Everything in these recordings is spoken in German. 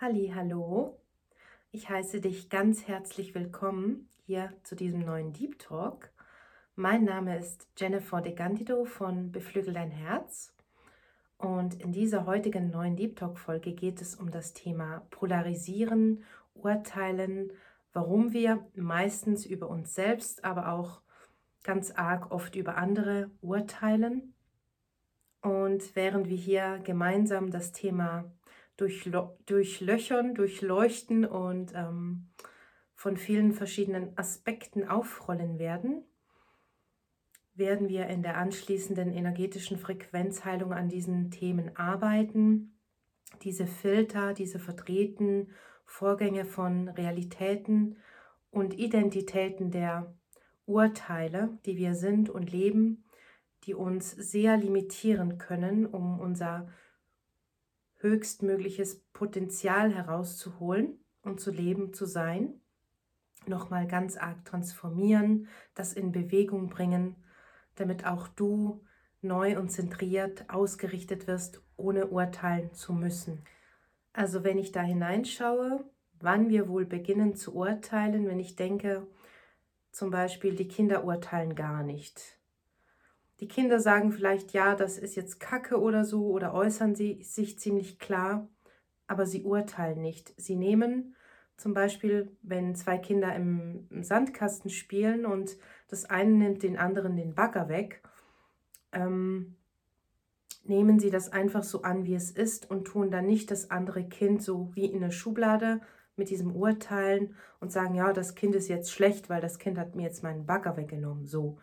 Halli, hallo. Ich heiße dich ganz herzlich willkommen hier zu diesem neuen Deep Talk. Mein Name ist Jennifer De Gandido von Beflügel dein Herz. Und in dieser heutigen neuen Deep Talk Folge geht es um das Thema Polarisieren, Urteilen, warum wir meistens über uns selbst, aber auch ganz arg oft über andere urteilen. Und während wir hier gemeinsam das Thema durchlöchern, durchleuchten und ähm, von vielen verschiedenen Aspekten aufrollen werden, werden wir in der anschließenden energetischen Frequenzheilung an diesen Themen arbeiten, diese Filter, diese verdrehten Vorgänge von Realitäten und Identitäten der Urteile, die wir sind und leben, die uns sehr limitieren können, um unser höchstmögliches Potenzial herauszuholen und zu leben, zu sein, nochmal ganz arg transformieren, das in Bewegung bringen, damit auch du neu und zentriert ausgerichtet wirst, ohne urteilen zu müssen. Also wenn ich da hineinschaue, wann wir wohl beginnen zu urteilen, wenn ich denke, zum Beispiel, die Kinder urteilen gar nicht. Die Kinder sagen vielleicht, ja, das ist jetzt Kacke oder so oder äußern sie sich ziemlich klar, aber sie urteilen nicht. Sie nehmen zum Beispiel, wenn zwei Kinder im, Sandkasten spielen und das eine nimmt den anderen den Bagger weg, ähm, nehmen sie das einfach so an, wie es ist und tun dann nicht das andere Kind so wie in der Schublade mit diesem Urteilen und sagen, ja, das Kind ist jetzt schlecht, weil das Kind hat mir jetzt meinen Bagger weggenommen, so.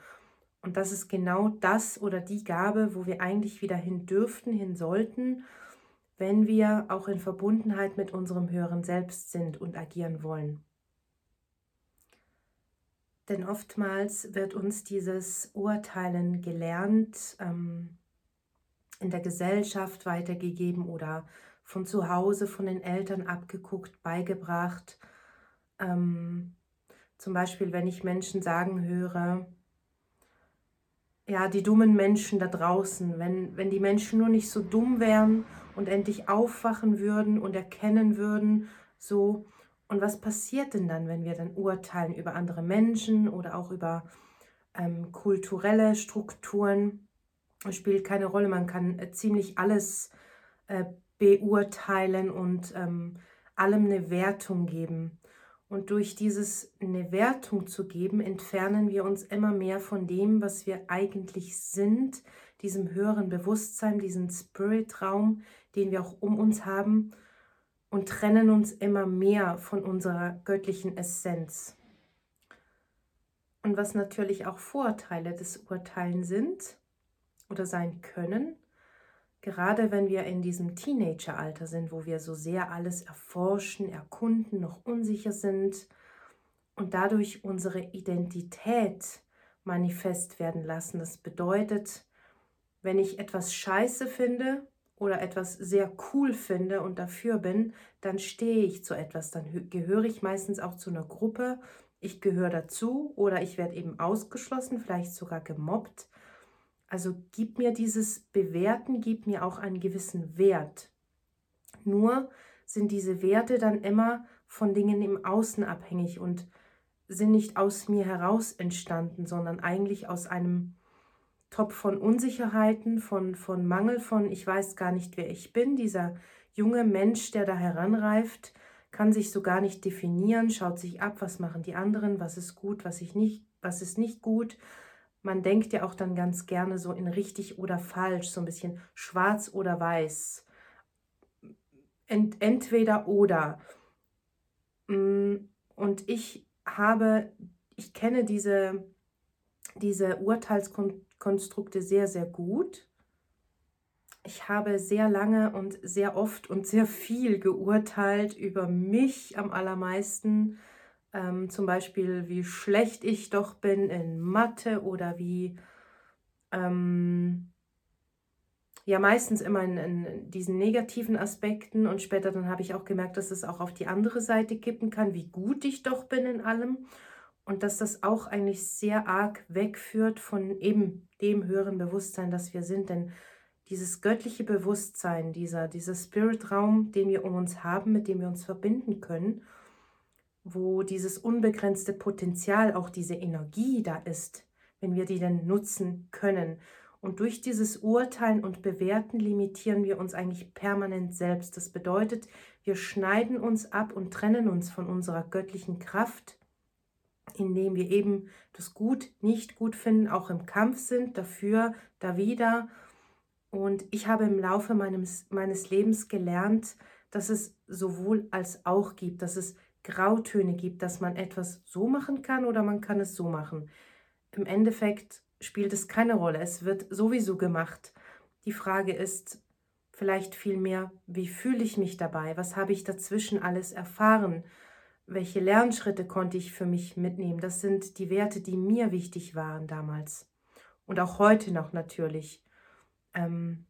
Und das ist genau das oder die Gabe, wo wir eigentlich wieder hin dürften, hin sollten, wenn wir auch in Verbundenheit mit unserem höheren Selbst sind und agieren wollen. Denn oftmals wird uns dieses Urteilen gelernt, ähm, in der Gesellschaft weitergegeben oder von zu Hause, von den Eltern abgeguckt, beigebracht. Ähm, zum Beispiel, wenn ich Menschen sagen höre, ja, die dummen Menschen da draußen, wenn, wenn die Menschen nur nicht so dumm wären und endlich aufwachen würden und erkennen würden, so, und was passiert denn dann, wenn wir dann urteilen über andere Menschen oder auch über ähm, kulturelle Strukturen? Das spielt keine Rolle, man kann äh, ziemlich alles äh, beurteilen und ähm, allem eine Wertung geben. Und durch dieses eine Wertung zu geben, entfernen wir uns immer mehr von dem, was wir eigentlich sind, diesem höheren Bewusstsein, diesem Spirit-Raum, den wir auch um uns haben, und trennen uns immer mehr von unserer göttlichen Essenz. Und was natürlich auch Vorteile des Urteilen sind oder sein können, Gerade wenn wir in diesem Teenageralter sind, wo wir so sehr alles erforschen, erkunden, noch unsicher sind und dadurch unsere Identität manifest werden lassen. Das bedeutet, wenn ich etwas scheiße finde oder etwas sehr cool finde und dafür bin, dann stehe ich zu etwas, dann gehöre ich meistens auch zu einer Gruppe, ich gehöre dazu oder ich werde eben ausgeschlossen, vielleicht sogar gemobbt also gib mir dieses Bewerten, gib mir auch einen gewissen Wert. Nur sind diese Werte dann immer von Dingen im Außen abhängig und sind nicht aus mir heraus entstanden, sondern eigentlich aus einem Topf von Unsicherheiten, von, von Mangel, von ich weiß gar nicht, wer ich bin. Dieser junge Mensch, der da heranreift, kann sich so gar nicht definieren, schaut sich ab, was machen die anderen, was ist gut, was, ich nicht, was ist nicht gut man denkt ja auch dann ganz gerne so in richtig oder falsch, so ein bisschen schwarz oder weiß. Ent, entweder oder. Mm, und ich habe, ich kenne diese, diese Urteilskonstrukte sehr, sehr gut. Ich habe sehr lange und sehr oft und sehr viel geurteilt über mich am allermeisten ähm, zum Beispiel, wie schlecht ich doch bin in Mathe oder wie, ähm, ja, meistens immer in, in, diesen negativen Aspekten. Und später dann habe ich auch gemerkt, dass es auch auf die andere Seite kippen kann, wie gut ich doch bin in allem. Und dass das auch eigentlich sehr arg wegführt von eben dem höheren Bewusstsein, das wir sind, denn dieses göttliche Bewusstsein, dieser, dieser Spirit-Raum, den wir um uns haben, mit dem wir uns verbinden können, wo dieses unbegrenzte Potenzial, auch diese Energie da ist, wenn wir die denn nutzen können. Und durch dieses Urteilen und Bewerten limitieren wir uns eigentlich permanent selbst. Das bedeutet, wir schneiden uns ab und trennen uns von unserer göttlichen Kraft, indem wir eben das Gut nicht gut finden, auch im Kampf sind, dafür, da wieder und ich habe im Laufe meines, meines Lebens gelernt, dass es sowohl als auch gibt, dass es Grautöne gibt, dass man etwas so machen kann oder man kann es so machen. Im Endeffekt spielt es keine Rolle. Es wird sowieso gemacht. Die Frage ist vielleicht vielmehr, wie fühle ich mich dabei? Was habe ich dazwischen alles erfahren? Welche Lernschritte konnte ich für mich mitnehmen? Das sind die Werte, die mir wichtig waren damals. Und auch heute noch natürlich ähm,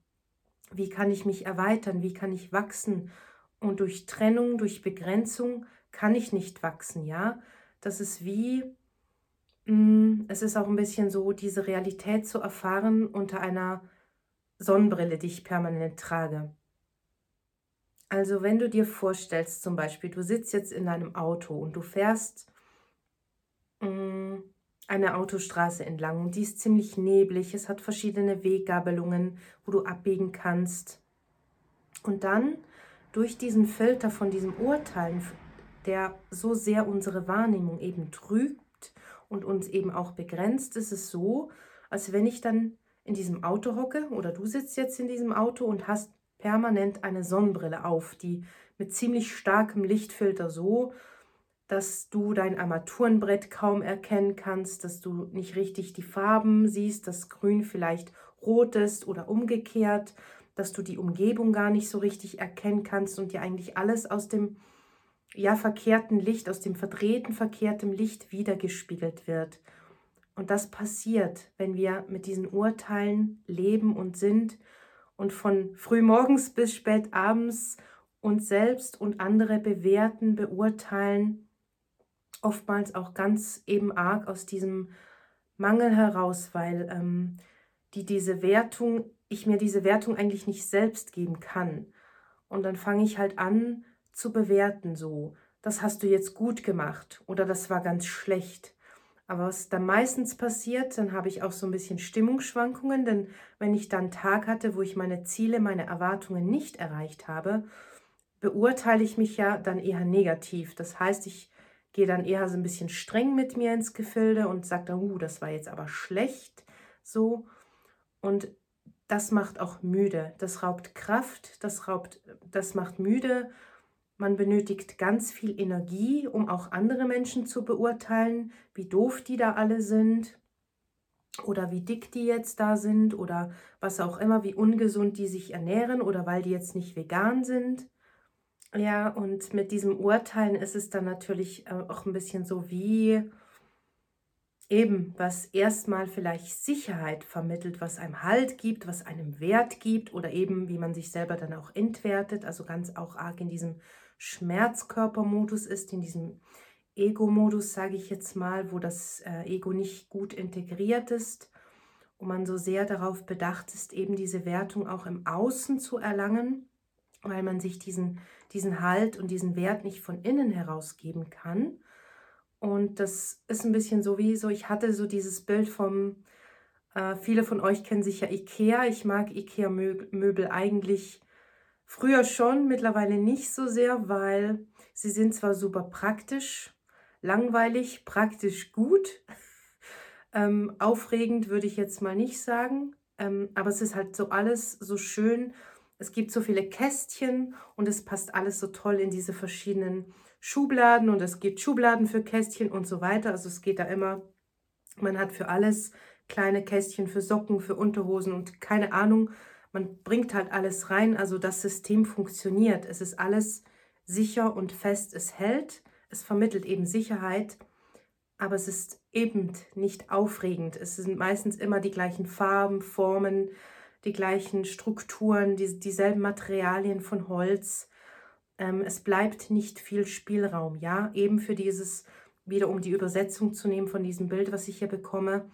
wie kann ich mich erweitern, wie kann ich wachsen. Und durch Trennung, durch Begrenzung kann ich nicht wachsen, ja. Das ist wie, mm, es ist auch ein bisschen so, diese Realität zu erfahren unter einer Sonnenbrille, die ich permanent trage. Also wenn du dir vorstellst, zum Beispiel, du sitzt jetzt in einem Auto und du fährst mm, eine Autostraße entlang und die ist ziemlich neblig. Es hat verschiedene Weggabelungen, wo du abbiegen kannst. Und dann durch diesen Filter von diesem Urteilen, der so sehr unsere Wahrnehmung eben trübt und uns eben auch begrenzt, ist es so, als wenn ich dann in diesem Auto hocke oder du sitzt jetzt in diesem Auto und hast permanent eine Sonnenbrille auf, die mit ziemlich starkem Lichtfilter so dass du dein Armaturenbrett kaum erkennen kannst, dass du nicht richtig die Farben siehst, dass Grün vielleicht rot ist oder umgekehrt, dass du die Umgebung gar nicht so richtig erkennen kannst und dir eigentlich alles aus dem ja verkehrten Licht, aus dem verdrehten verkehrten Licht wiedergespiegelt wird. Und das passiert, wenn wir mit diesen Urteilen leben und sind und von frühmorgens bis spät abends uns selbst und andere bewerten, beurteilen oftmals auch ganz eben arg aus diesem Mangel heraus, weil ähm, die diese Wertung, ich mir diese Wertung eigentlich nicht selbst geben kann. Und dann fange ich halt an zu bewerten, so, das hast du jetzt gut gemacht oder das war ganz schlecht. Aber was dann meistens passiert, dann habe ich auch so ein bisschen Stimmungsschwankungen, denn wenn ich dann Tag hatte, wo ich meine Ziele, meine Erwartungen nicht erreicht habe, beurteile ich mich ja dann eher negativ. Das heißt, ich gehe dann eher so ein bisschen streng mit mir ins Gefilde und sage dann, uh, das war jetzt aber schlecht, so. Und das macht auch müde, das raubt Kraft, das raubt, das macht müde. Man benötigt ganz viel Energie, um auch andere Menschen zu beurteilen, wie doof die da alle sind oder wie dick die jetzt da sind oder was auch immer, wie ungesund die sich ernähren oder weil die jetzt nicht vegan sind. Ja, und mit diesem Urteilen ist es dann natürlich äh, auch ein bisschen so wie eben, was erstmal vielleicht Sicherheit vermittelt, was einem Halt gibt, was einem Wert gibt oder eben, wie man sich selber dann auch entwertet, also ganz auch arg in diesem Schmerzkörpermodus ist, in diesem Ego-Modus, sage ich jetzt mal, wo das äh, Ego nicht gut integriert ist und man so sehr darauf bedacht ist, eben diese Wertung auch im Außen zu erlangen, weil man sich diesen diesen Halt und diesen Wert nicht von innen herausgeben kann. Und das ist ein bisschen so wie so, ich hatte so dieses Bild vom, äh, viele von euch kennen sich ja Ikea. Ich mag Ikea-Möbel eigentlich früher schon, mittlerweile nicht so sehr, weil sie sind zwar super praktisch, langweilig, praktisch gut. ähm, aufregend würde ich jetzt mal nicht sagen, ähm, aber es ist halt so alles so schön es gibt so viele Kästchen und es passt alles so toll in diese verschiedenen Schubladen und es gibt Schubladen für Kästchen und so weiter. Also es geht da immer, man hat für alles kleine Kästchen für Socken, für Unterhosen und keine Ahnung. Man bringt halt alles rein. Also das System funktioniert. Es ist alles sicher und fest. Es hält. Es vermittelt eben Sicherheit. Aber es ist eben nicht aufregend. Es sind meistens immer die gleichen Farben, Formen, die gleichen Strukturen, die, dieselben Materialien von Holz. Ähm, es bleibt nicht viel Spielraum, ja, eben für dieses, wieder um die Übersetzung zu nehmen von diesem Bild, was ich hier bekomme,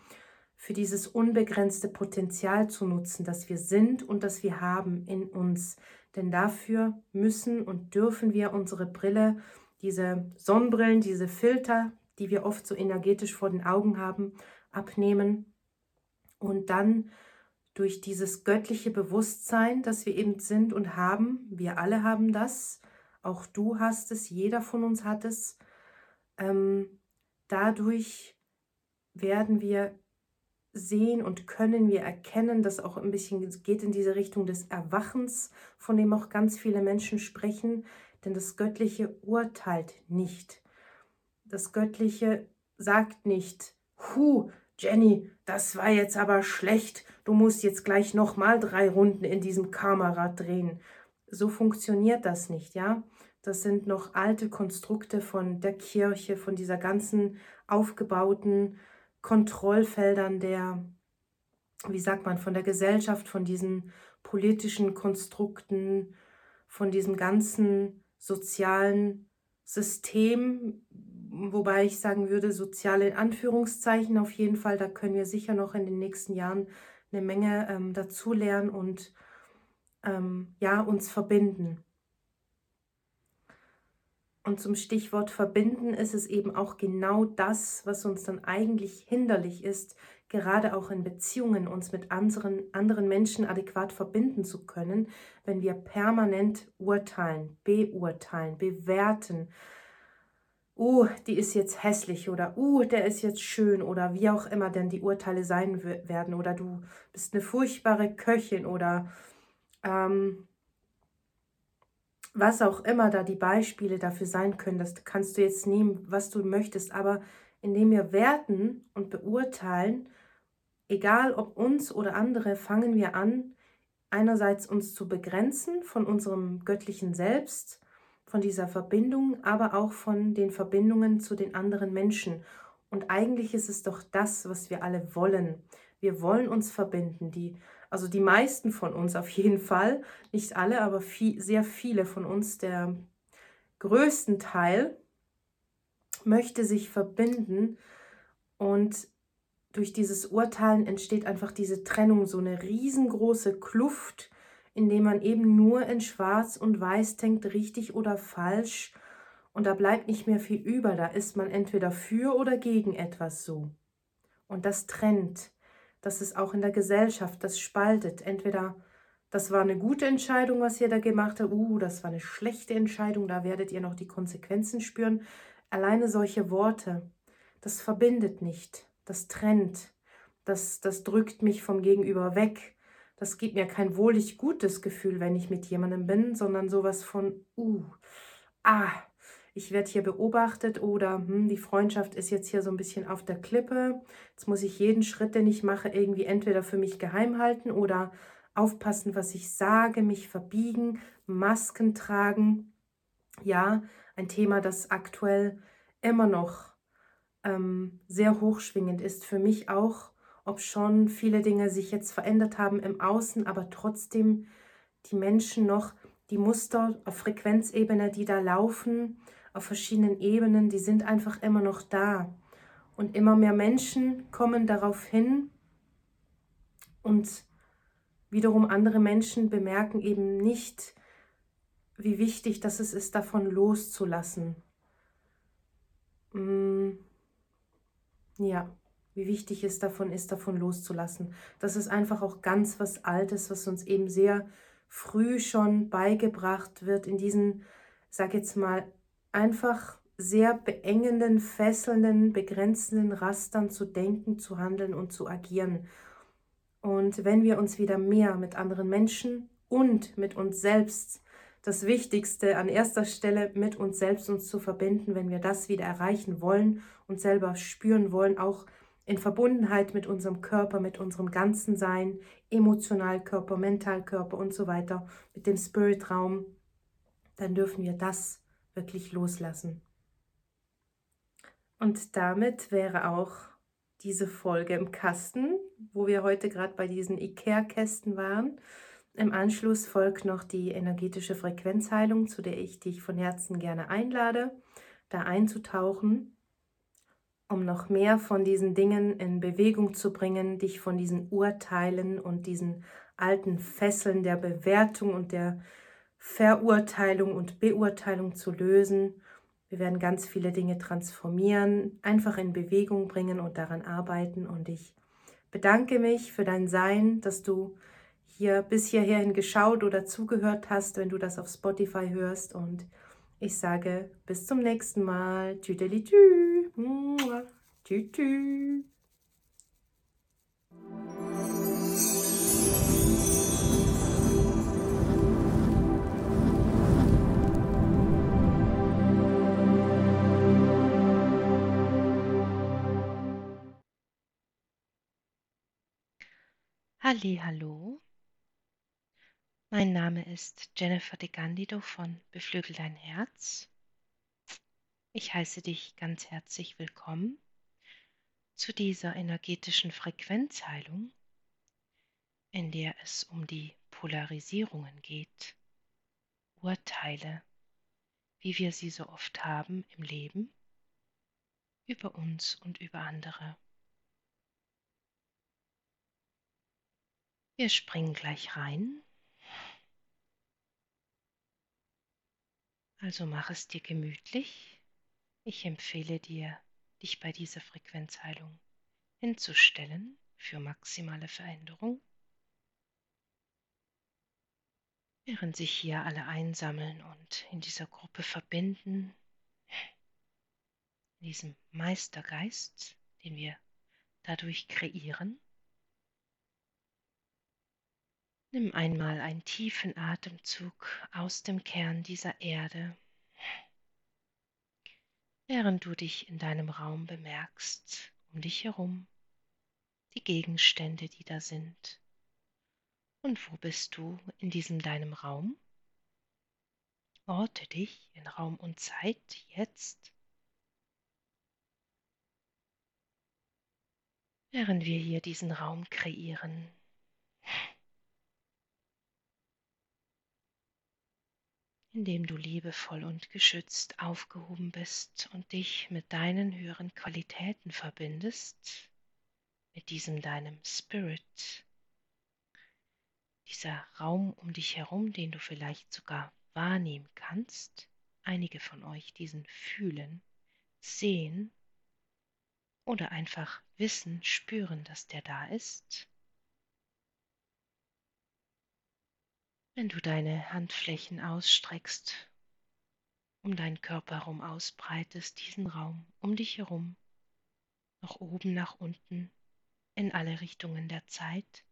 für dieses unbegrenzte Potenzial zu nutzen, das wir sind und das wir haben in uns. Denn dafür müssen und dürfen wir unsere Brille, diese Sonnenbrillen, diese Filter, die wir oft so energetisch vor den Augen haben, abnehmen und dann durch dieses göttliche Bewusstsein, das wir eben sind und haben, wir alle haben das, auch du hast es, jeder von uns hat es, ähm, dadurch werden wir sehen und können wir erkennen, dass auch ein bisschen geht in diese Richtung des Erwachens, von dem auch ganz viele Menschen sprechen, denn das Göttliche urteilt nicht. Das Göttliche sagt nicht, Hu, Jenny, das war jetzt aber schlecht, du musst jetzt gleich nochmal drei Runden in diesem Kamerad drehen. So funktioniert das nicht, ja? Das sind noch alte Konstrukte von der Kirche, von dieser ganzen aufgebauten Kontrollfeldern der, wie sagt man, von der Gesellschaft, von diesen politischen Konstrukten, von diesem ganzen sozialen System, wobei ich sagen würde, soziale in Anführungszeichen auf jeden Fall, da können wir sicher noch in den nächsten Jahren eine Menge ähm, dazulernen und ähm, ja, uns verbinden. Und zum Stichwort verbinden ist es eben auch genau das, was uns dann eigentlich hinderlich ist, gerade auch in Beziehungen uns mit anderen, anderen Menschen adäquat verbinden zu können, wenn wir permanent urteilen, beurteilen, bewerten. Oh, die ist jetzt hässlich oder oh, der ist jetzt schön oder wie auch immer denn die Urteile sein werden oder du bist eine furchtbare Köchin oder ähm, was auch immer da die Beispiele dafür sein können, das kannst du jetzt nehmen, was du möchtest, aber indem wir werten und beurteilen, egal ob uns oder andere, fangen wir an, einerseits uns zu begrenzen von unserem göttlichen Selbst, von dieser Verbindung, aber auch von den Verbindungen zu den anderen Menschen. Und eigentlich ist es doch das, was wir alle wollen. Wir wollen uns verbinden. Die also die meisten von uns auf jeden Fall, nicht alle, aber viel, sehr viele von uns, der größten Teil, möchte sich verbinden und durch dieses Urteilen entsteht einfach diese Trennung, so eine riesengroße Kluft, in dem man eben nur in Schwarz und Weiß denkt, richtig oder falsch. Und da bleibt nicht mehr viel über. Da ist man entweder für oder gegen etwas so. Und das trennt dass es auch in der Gesellschaft das spaltet. Entweder das war eine gute Entscheidung, was ihr da gemacht habt, uh, das war eine schlechte Entscheidung, da werdet ihr noch die Konsequenzen spüren. Alleine solche Worte, das verbindet nicht, das trennt, das, das drückt mich vom Gegenüber weg. Das gibt mir kein wohlig gutes Gefühl, wenn ich mit jemandem bin, sondern sowas von, uh, ah, ich werde hier beobachtet oder hm, die Freundschaft ist jetzt hier so ein bisschen auf der Klippe. Jetzt muss ich jeden Schritt, den ich mache, irgendwie entweder für mich geheim halten oder aufpassen, was ich sage, mich verbiegen, Masken tragen. Ja, ein Thema, das aktuell immer noch ähm, sehr hochschwingend ist. Für mich auch, ob schon viele Dinge sich jetzt verändert haben im Außen, aber trotzdem die Menschen noch die Muster auf Frequenzebene, die da laufen, auf verschiedenen Ebenen, die sind einfach immer noch da. Und immer mehr Menschen kommen darauf hin und wiederum andere Menschen bemerken eben nicht, wie wichtig das ist, davon loszulassen. Mm, ja, wie wichtig es davon ist, davon loszulassen. Das ist einfach auch ganz was Altes, was uns eben sehr früh schon beigebracht wird in diesen, sag jetzt mal, einfach sehr beengenden, fesselnden, begrenzenden Rastern zu denken, zu handeln und zu agieren. Und wenn wir uns wieder mehr mit anderen Menschen und mit uns selbst, das Wichtigste an erster Stelle mit uns selbst uns zu verbinden, wenn wir das wieder erreichen wollen und selber spüren wollen, auch in Verbundenheit mit unserem Körper, mit unserem ganzen Sein, Emotionalkörper, Mentalkörper und so weiter, mit dem Spiritraum, dann dürfen wir das wirklich loslassen. Und damit wäre auch diese Folge im Kasten, wo wir heute gerade bei diesen IKEA-Kästen waren. Im Anschluss folgt noch die energetische Frequenzheilung, zu der ich dich von Herzen gerne einlade, da einzutauchen. um noch mehr von diesen Dingen in Bewegung zu bringen, dich von diesen Urteilen und diesen alten Fesseln der Bewertung und der Verurteilung und Beurteilung zu lösen. Wir werden ganz viele Dinge transformieren, einfach in Bewegung bringen und daran arbeiten. Und ich bedanke mich für dein Sein, dass du hier bis hierhin geschaut oder zugehört hast, wenn du das auf Spotify hörst. Und ich sage bis zum nächsten Mal. Tüdelitü. Tschüss. Hallo, mein Name ist Jennifer de Gandido von Beflügel dein Herz. Ich heiße dich ganz herzlich willkommen zu dieser energetischen Frequenzheilung, in der es um die Polarisierungen geht, Urteile, wie wir sie so oft haben im Leben, über uns und über andere. Wir springen gleich rein. Also mach es dir gemütlich. Ich empfehle dir, dich bei dieser Frequenzheilung hinzustellen für maximale Veränderung. Während sich hier alle einsammeln und in dieser Gruppe verbinden, in diesem Meistergeist, den wir dadurch kreieren, Nimm einmal einen tiefen Atemzug aus dem Kern dieser Erde, während du dich in deinem Raum bemerkst, um dich herum, die Gegenstände, die da sind. Und wo bist du in diesem deinem Raum? Orte dich in Raum und Zeit jetzt. Während wir hier diesen Raum kreieren, in dem du liebevoll und geschützt aufgehoben bist und dich mit deinen höheren Qualitäten verbindest, mit diesem deinem Spirit, dieser Raum um dich herum, den du vielleicht sogar wahrnehmen kannst, einige von euch diesen fühlen, sehen oder einfach wissen, spüren, dass der da ist. Wenn du deine Handflächen ausstreckst, um deinen Körper herum ausbreitest, diesen Raum um dich herum, nach oben, nach unten, in alle Richtungen der Zeit,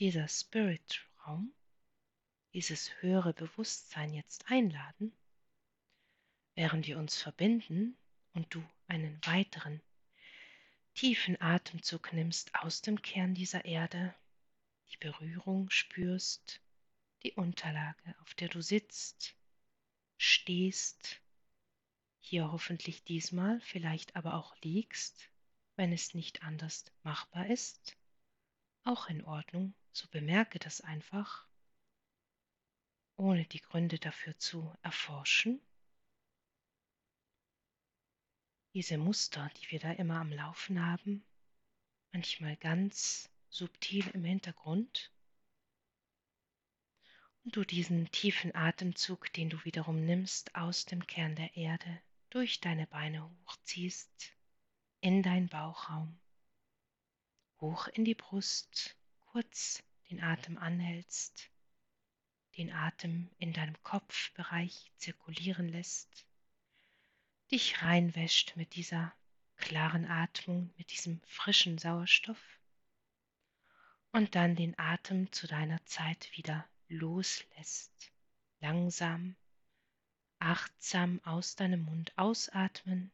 dieser Spirit-Raum, dieses höhere Bewusstsein jetzt einladen, während wir uns verbinden und du einen weiteren tiefen Atemzug nimmst aus dem Kern dieser Erde die Berührung spürst, die Unterlage, auf der du sitzt, stehst, hier hoffentlich diesmal, vielleicht aber auch liegst, wenn es nicht anders machbar ist, auch in Ordnung, so bemerke das einfach, ohne die Gründe dafür zu erforschen. Diese Muster, die wir da immer am Laufen haben, manchmal ganz subtil im Hintergrund. Und du diesen tiefen Atemzug, den du wiederum nimmst aus dem Kern der Erde, durch deine Beine hochziehst, in deinen Bauchraum, hoch in die Brust, kurz den Atem anhältst, den Atem in deinem Kopfbereich zirkulieren lässt, dich reinwäscht mit dieser klaren Atmung, mit diesem frischen Sauerstoff und dann den Atem zu deiner Zeit wieder loslässt. Langsam, achtsam aus deinem Mund ausatmen.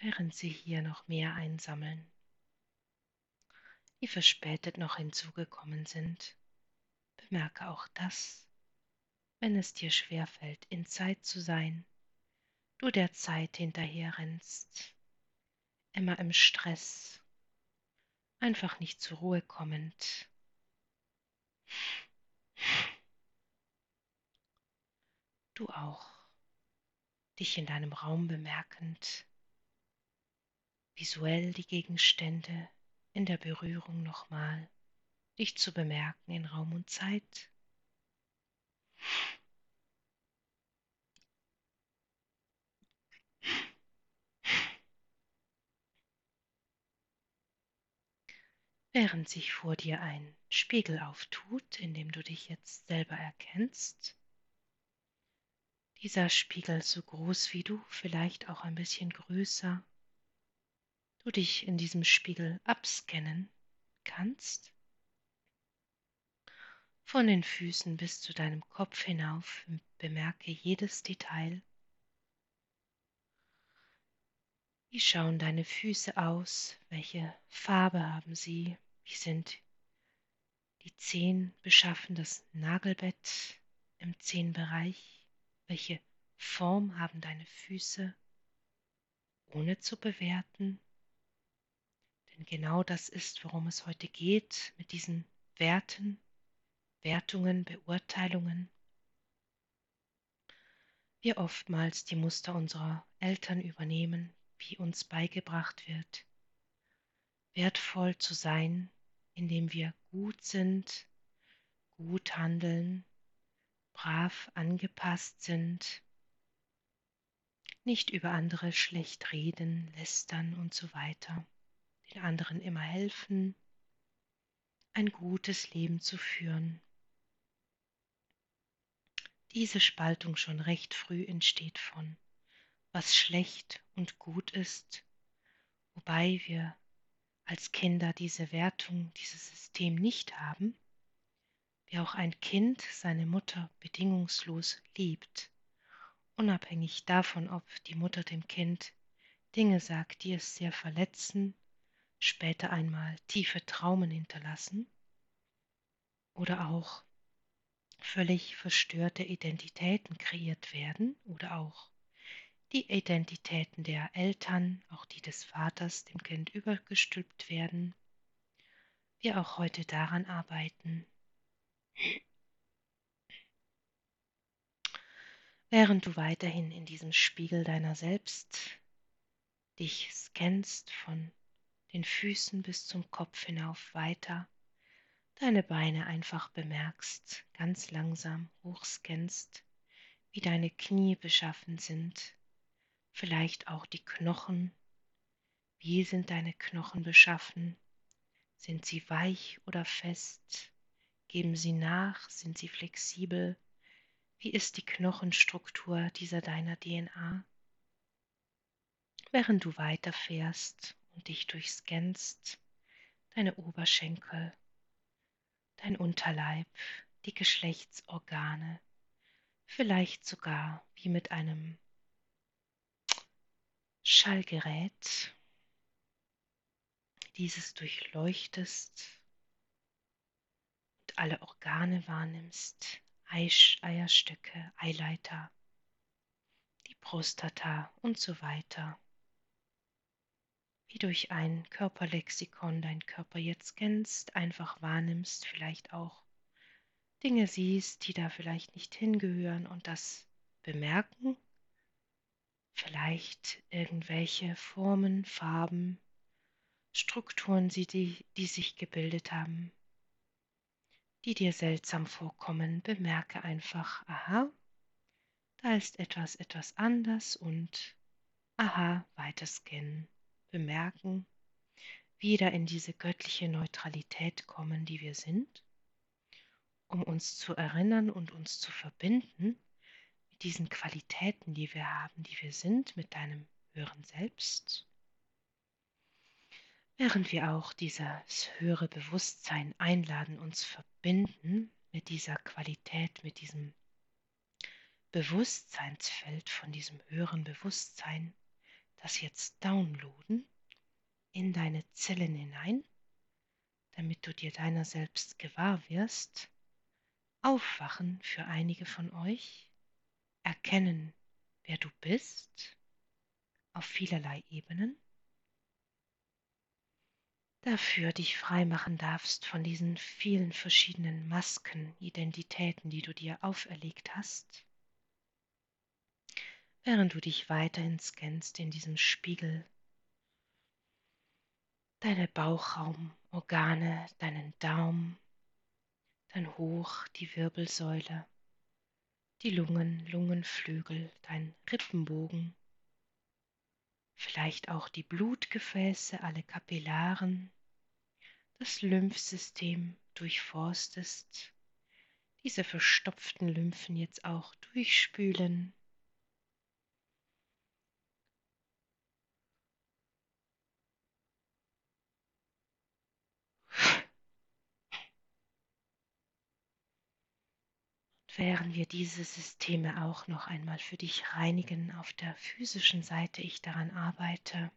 Während sie hier noch mehr einsammeln, die verspätet noch hinzugekommen sind, bemerke auch das wenn es dir schwerfällt, in Zeit zu sein, du der Zeit hinterherrennst, immer im Stress, einfach nicht zur Ruhe kommend. Du auch, dich in deinem Raum bemerkend, visuell die Gegenstände in der Berührung nochmal, dich zu bemerken in Raum und Zeit. Während sich vor dir ein Spiegel auftut, in dem du dich jetzt selber erkennst, dieser Spiegel so groß wie du, vielleicht auch ein bisschen größer, du dich in diesem Spiegel abscannen kannst. Von den Füßen bis zu deinem Kopf hinauf bemerke jedes Detail. Wie schauen deine Füße aus? Welche Farbe haben sie? Wie sind die Zehen beschaffen? Das Nagelbett im Zehenbereich? Welche Form haben deine Füße? Ohne zu bewerten. Denn genau das ist, worum es heute geht, mit diesen Werten, Wertungen, Beurteilungen. Wir oftmals die Muster unserer Eltern übernehmen, wie uns beigebracht wird, wertvoll zu sein, indem wir gut sind, gut handeln, brav angepasst sind, nicht über andere schlecht reden, lästern und so weiter, den anderen immer helfen, ein gutes Leben zu führen. Diese Spaltung schon recht früh entsteht von, was schlecht und gut ist, wobei wir als Kinder diese Wertung, dieses System nicht haben, wie auch ein Kind seine Mutter bedingungslos liebt, unabhängig davon, ob die Mutter dem Kind Dinge sagt, die es sehr verletzen, später einmal tiefe Traumen hinterlassen oder auch völlig verstörte Identitäten kreiert werden oder auch die Identitäten der Eltern, auch die des Vaters, dem Kind übergestülpt werden, wir auch heute daran arbeiten. Während du weiterhin in diesem Spiegel deiner selbst dich scannst von den Füßen bis zum Kopf hinauf weiter, deine Beine einfach bemerkst, ganz langsam hochscannst, wie deine Knie beschaffen sind, vielleicht auch die Knochen. Wie sind deine Knochen beschaffen? Sind sie weich oder fest? Geben sie nach? Sind sie flexibel? Wie ist die Knochenstruktur dieser deiner DNA? Während du weiterfährst und dich durchscannst, deine Oberschenkel, dein Unterleib, die Geschlechtsorgane, vielleicht sogar wie mit einem Schallgerät dieses durchleuchtest und alle Organe wahrnimmst, Eierstöcke, Eileiter, die Prostata und so weiter. Wie durch ein Körperlexikon dein Körper jetzt kennst, einfach wahrnimmst, vielleicht auch Dinge siehst, die da vielleicht nicht hingehören und das bemerken. Vielleicht irgendwelche Formen, Farben, Strukturen, die, die sich gebildet haben, die dir seltsam vorkommen, bemerke einfach, aha, da ist etwas etwas anders und aha, weiter scannen, bemerken, wieder in diese göttliche Neutralität kommen, die wir sind, um uns zu erinnern und uns zu verbinden diesen Qualitäten, die wir haben, die wir sind, mit deinem höheren Selbst, während wir auch dieses höhere Bewusstsein einladen, uns verbinden mit dieser Qualität, mit diesem Bewusstseinsfeld von diesem höheren Bewusstsein, das jetzt downloaden in deine Zellen hinein, damit du dir deiner selbst gewahr wirst, aufwachen für einige von euch, erkennen, wer du bist, auf vielerlei Ebenen, dafür dich frei machen darfst von diesen vielen verschiedenen Masken, Identitäten, die du dir auferlegt hast, während du dich weiterhin scannst in diesem Spiegel, deine Bauchraumorgane, deinen Daumen, dann hoch die Wirbelsäule, die Lungen, Lungenflügel, dein Rippenbogen, vielleicht auch die Blutgefäße, alle Kapillaren, das Lymphsystem durchforstest, diese verstopften Lymphen jetzt auch durchspülen. Während wir diese Systeme auch noch einmal für dich reinigen, auf der physischen Seite. Ich daran arbeite,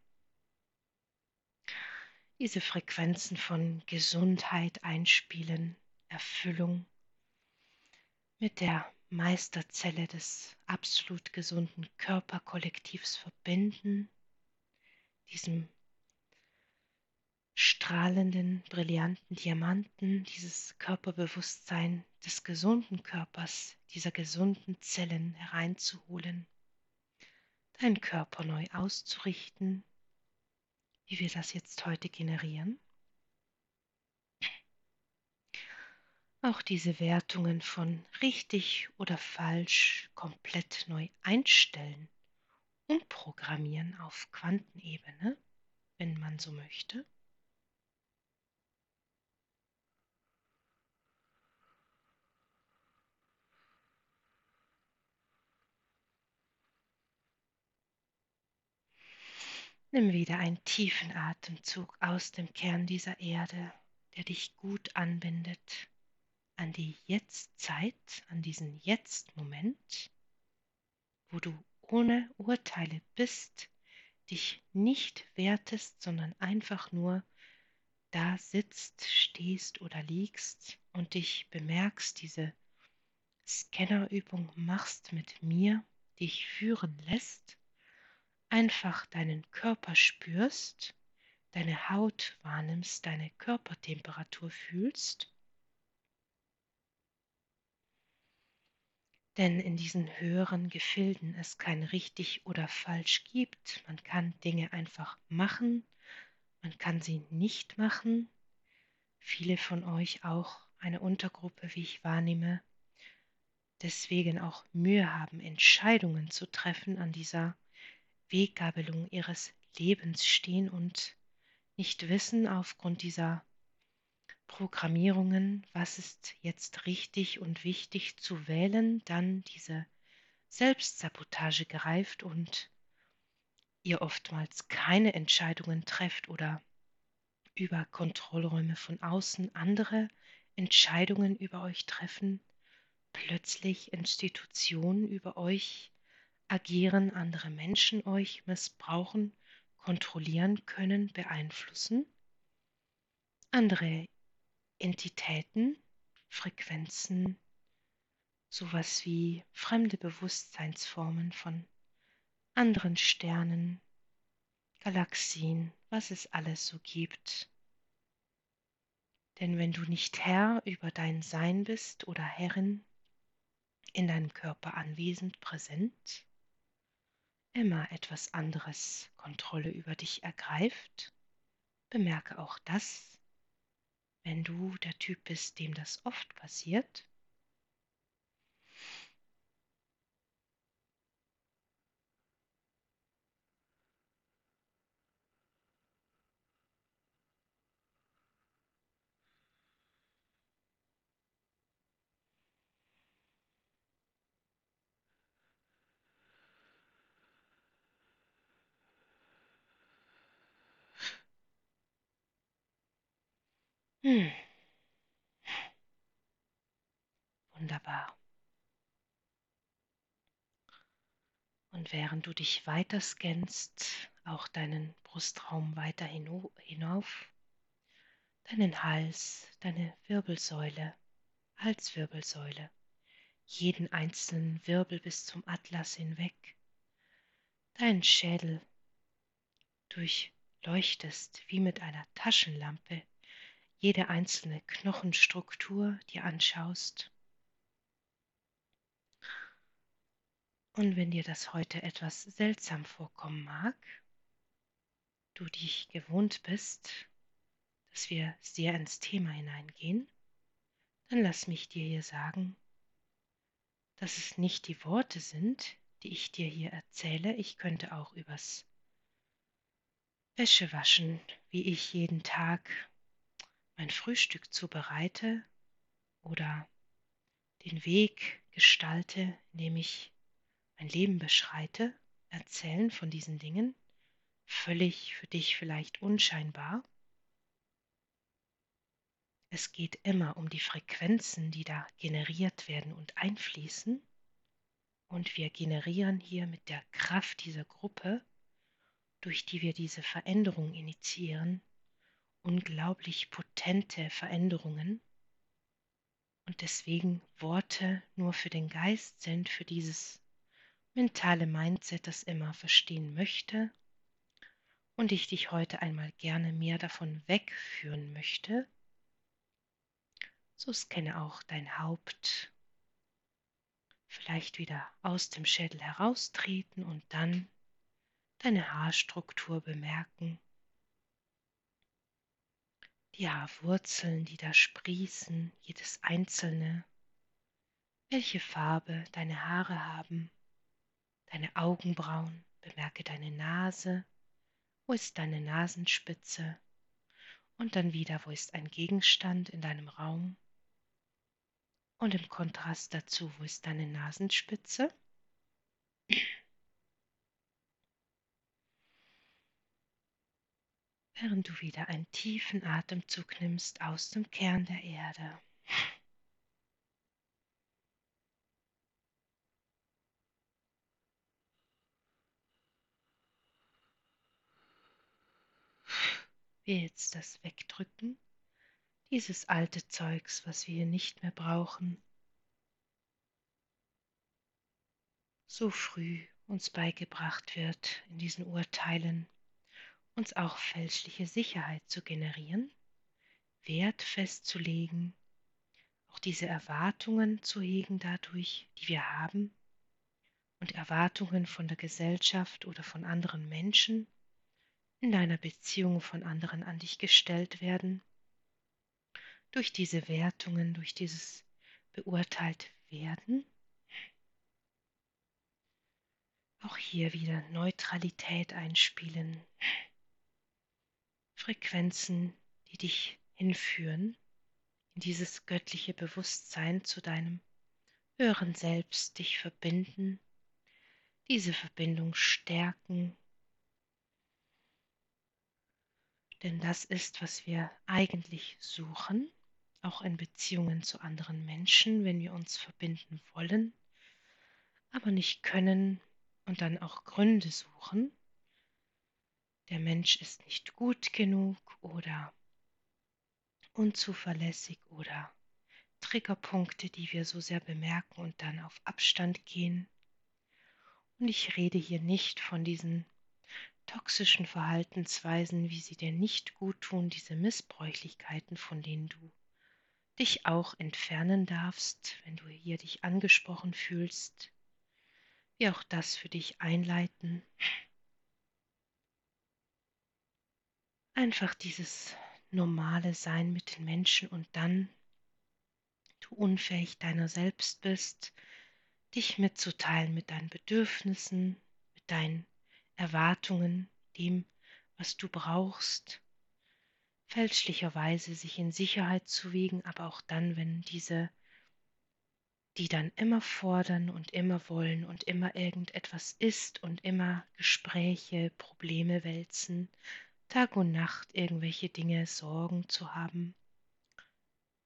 diese Frequenzen von Gesundheit einspielen, Erfüllung mit der Meisterzelle des absolut gesunden Körperkollektivs verbinden, diesem strahlenden, brillanten Diamanten, dieses Körperbewusstsein des gesunden Körpers, dieser gesunden Zellen hereinzuholen, deinen Körper neu auszurichten, wie wir das jetzt heute generieren. Auch diese Wertungen von richtig oder falsch komplett neu einstellen und programmieren auf Quantenebene, wenn man so möchte. Nimm wieder einen tiefen Atemzug aus dem Kern dieser Erde, der dich gut anbindet an die Jetztzeit, an diesen Jetzt-Moment, wo du ohne Urteile bist, dich nicht wertest, sondern einfach nur da sitzt, stehst oder liegst und dich bemerkst, diese Scannerübung machst mit mir, dich führen lässt einfach deinen Körper spürst, deine Haut wahrnimmst, deine Körpertemperatur fühlst. Denn in diesen höheren Gefilden es kein richtig oder falsch gibt. Man kann Dinge einfach machen, man kann sie nicht machen. Viele von euch auch eine Untergruppe, wie ich wahrnehme, deswegen auch Mühe haben, Entscheidungen zu treffen an dieser Weggabelung ihres Lebens stehen und nicht wissen aufgrund dieser Programmierungen, was ist jetzt richtig und wichtig zu wählen, dann diese Selbstsabotage greift und ihr oftmals keine Entscheidungen trefft oder über Kontrollräume von außen andere Entscheidungen über euch treffen, plötzlich Institutionen über euch agieren andere Menschen euch missbrauchen, kontrollieren können, beeinflussen? Andere Entitäten, Frequenzen, sowas wie fremde Bewusstseinsformen von anderen Sternen, Galaxien, was es alles so gibt. Denn wenn du nicht Herr über dein Sein bist oder Herrin, in deinem Körper anwesend, präsent, immer etwas anderes Kontrolle über dich ergreift, bemerke auch das, wenn du der Typ bist, dem das oft passiert. Hm. Wunderbar. Und während du dich weiter scannst, auch deinen Brustraum weiter hinauf, deinen Hals, deine Wirbelsäule, Halswirbelsäule, jeden einzelnen Wirbel bis zum Atlas hinweg, deinen Schädel durch leuchtest wie mit einer Taschenlampe jede einzelne Knochenstruktur dir anschaust. Und wenn dir das heute etwas seltsam vorkommen mag, du dich gewohnt bist, dass wir sehr ins Thema hineingehen, dann lass mich dir hier sagen, dass es nicht die Worte sind, die ich dir hier erzähle. Ich könnte auch übers Wäsche waschen, wie ich jeden Tag mein Frühstück zubereite oder den Weg gestalte, indem ich mein Leben beschreite, erzählen von diesen Dingen, völlig für dich vielleicht unscheinbar. Es geht immer um die Frequenzen, die da generiert werden und einfließen. Und wir generieren hier mit der Kraft dieser Gruppe, durch die wir diese Veränderung initiieren, unglaublich potente Veränderungen. Und deswegen Worte nur für den Geist sind, für dieses mentale Mindset, das immer verstehen möchte. Und ich dich heute einmal gerne mehr davon wegführen möchte, so scanne auch dein Haupt. Vielleicht wieder aus dem Schädel heraustreten und dann deine Haarstruktur bemerken. Die Haarwurzeln, die da sprießen, jedes einzelne. Welche Farbe deine Haare haben. Deine Augenbrauen, bemerke deine Nase. Wo ist deine Nasenspitze? Und dann wieder, wo ist ein Gegenstand in deinem Raum? Und im Kontrast dazu, wo ist deine Nasenspitze? Während du wieder einen tiefen Atemzug nimmst aus dem Kern der Erde. Wir jetzt das wegdrücken? Dieses alte Zeugs, was wir hier nicht mehr brauchen, so früh uns beigebracht wird in diesen Urteilen, uns auch fälschliche Sicherheit zu generieren, Wert festzulegen, auch diese Erwartungen zu hegen dadurch, die wir haben, und Erwartungen von der Gesellschaft oder von anderen Menschen in deiner Beziehung von anderen an dich gestellt werden, durch diese Wertungen, durch dieses beurteilt werden. Auch hier wieder Neutralität einspielen. Frequenzen, die dich hinführen in dieses göttliche Bewusstsein zu deinem höheren Selbst, dich verbinden, diese Verbindung stärken. Denn das ist, was wir eigentlich suchen auch in Beziehungen zu anderen Menschen, wenn wir uns verbinden wollen, aber nicht können und dann auch Gründe suchen. Der Mensch ist nicht gut genug oder unzuverlässig oder Triggerpunkte, die wir so sehr bemerken und dann auf Abstand gehen. Und ich rede hier nicht von diesen toxischen Verhaltensweisen, wie sie dir nicht gut tun, diese Missbräuchlichkeiten, von denen du dich auch entfernen darfst, wenn du hier dich angesprochen fühlst, wie auch das für dich einleiten. Einfach dieses normale Sein mit den Menschen und dann du unfähig deiner selbst bist, dich mitzuteilen mit deinen Bedürfnissen, mit deinen Erwartungen, dem, was du brauchst, fälschlicherweise sich in Sicherheit zu wiegen, aber auch dann, wenn diese, die dann immer fordern und immer wollen und immer irgendetwas ist und immer Gespräche, Probleme wälzen, Tag und Nacht irgendwelche Dinge, Sorgen zu haben,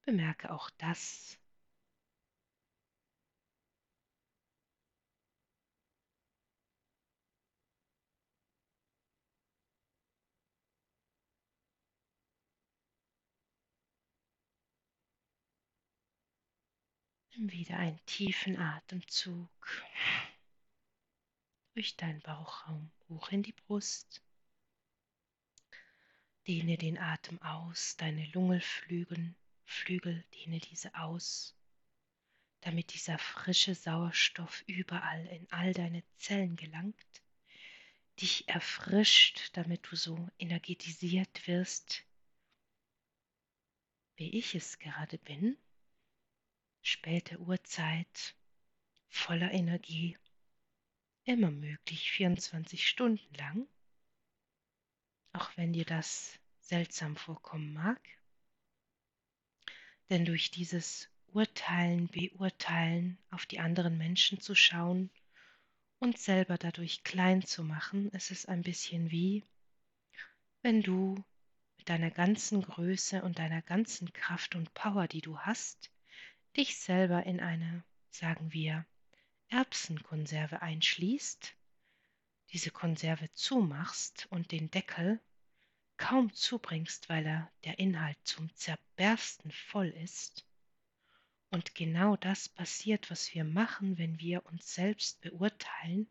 bemerke auch das. Nimm wieder einen tiefen Atemzug durch deinen Bauchraum hoch in die Brust. Dehne den Atem aus, deine Lungenflügel, Flügel, dehne diese aus, damit dieser frische Sauerstoff überall in all deine Zellen gelangt, dich erfrischt, damit du so energetisiert wirst, wie ich es gerade bin, späte Uhrzeit, voller Energie, immer möglich 24 Stunden lang, auch wenn dir das seltsam vorkommen mag. Denn durch dieses Urteilen, Beurteilen, auf die anderen Menschen zu schauen und selber dadurch klein zu machen, ist es ein bisschen wie, wenn du mit deiner ganzen Größe und deiner ganzen Kraft und Power, die du hast, dich selber in eine, sagen wir, Erbsenkonserve einschließt, diese Konserve zumachst und den Deckel kaum zubringst, weil er der Inhalt zum Zerbersten voll ist. Und genau das passiert, was wir machen, wenn wir uns selbst beurteilen,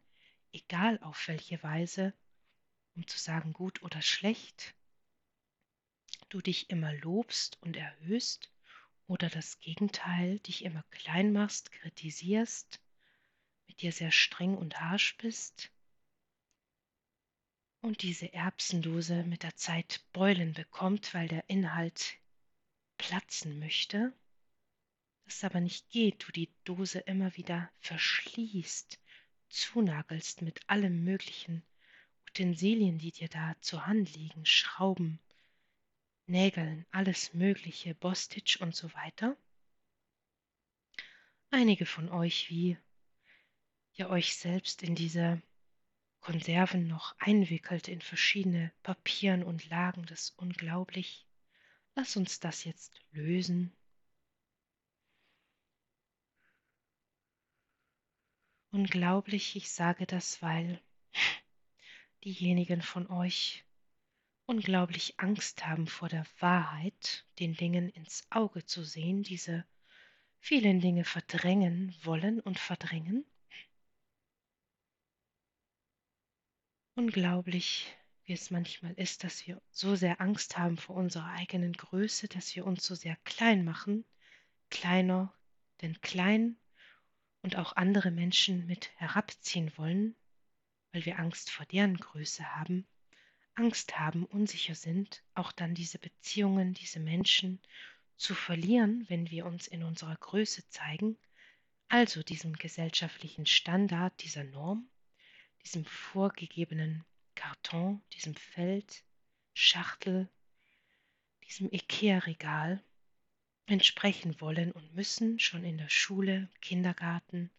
egal auf welche Weise, um zu sagen gut oder schlecht, du dich immer lobst und erhöhst oder das Gegenteil, dich immer klein machst, kritisierst, mit dir sehr streng und harsch bist und diese Erbsendose mit der Zeit Beulen bekommt, weil der Inhalt platzen möchte, das aber nicht geht, du die Dose immer wieder verschließt, zunagelst mit allem möglichen Utensilien, die dir da zur Hand liegen, Schrauben, Nägeln, alles Mögliche, Bostitch und so weiter. Einige von euch, wie ihr euch selbst in diese Konserven noch einwickelt in verschiedene Papieren und Lagen, das ist unglaublich. Lass uns das jetzt lösen. Unglaublich, ich sage das, weil diejenigen von euch unglaublich Angst haben vor der Wahrheit, den Dingen ins Auge zu sehen, diese vielen Dinge verdrängen wollen und verdrängen. Unglaublich, wie es manchmal ist, dass wir so sehr Angst haben vor unserer eigenen Größe, dass wir uns so sehr klein machen, kleiner denn klein und auch andere Menschen mit herabziehen wollen, weil wir Angst vor deren Größe haben Angst haben, unsicher sind, auch dann diese Beziehungen, diese Menschen zu verlieren, wenn wir uns in unserer Größe zeigen, also diesem gesellschaftlichen Standard, dieser Norm, diesem vorgegebenen Karton, diesem Feld, Schachtel, diesem Ikea-Regal entsprechen wollen und müssen schon in der Schule, Kindergarten